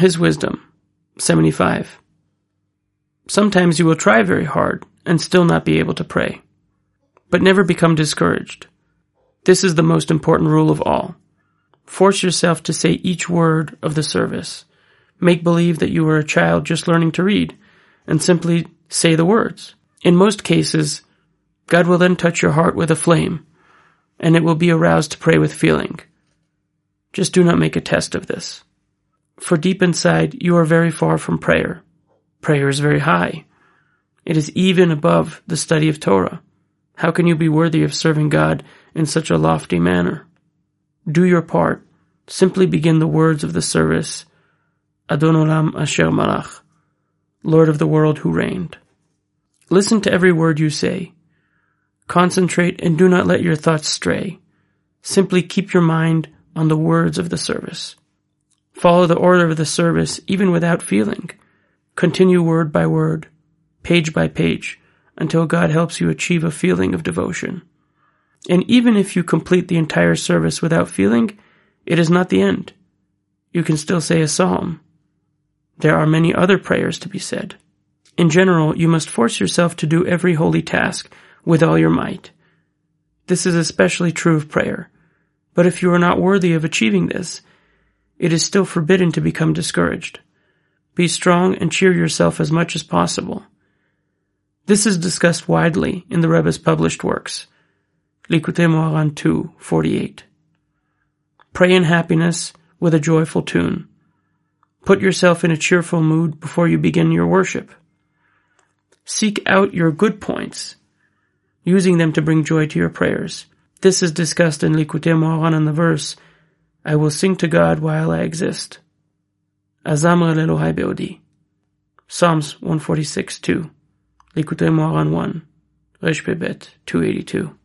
His wisdom. 75. Sometimes you will try very hard and still not be able to pray. But never become discouraged. This is the most important rule of all. Force yourself to say each word of the service. Make believe that you are a child just learning to read and simply say the words. In most cases, God will then touch your heart with a flame and it will be aroused to pray with feeling. Just do not make a test of this. For deep inside, you are very far from prayer. Prayer is very high. It is even above the study of Torah. How can you be worthy of serving God in such a lofty manner? Do your part. Simply begin the words of the service. Adon Olam Asher Malach, Lord of the world who reigned. Listen to every word you say. Concentrate and do not let your thoughts stray. Simply keep your mind on the words of the service. Follow the order of the service even without feeling. Continue word by word, page by page, until God helps you achieve a feeling of devotion. And even if you complete the entire service without feeling, it is not the end. You can still say a psalm. There are many other prayers to be said. In general, you must force yourself to do every holy task with all your might. This is especially true of prayer. But if you are not worthy of achieving this, it is still forbidden to become discouraged. Be strong and cheer yourself as much as possible. This is discussed widely in the Rebbe's published works. Likutei Moharan 2, 48. Pray in happiness with a joyful tune. Put yourself in a cheerful mood before you begin your worship. Seek out your good points, using them to bring joy to your prayers. This is discussed in Likutei Moharan in the verse, I will sing to God while I exist. Azamra Elohai Beodi. Psalms 146 2. Likutei Moharan 1. Resh 282.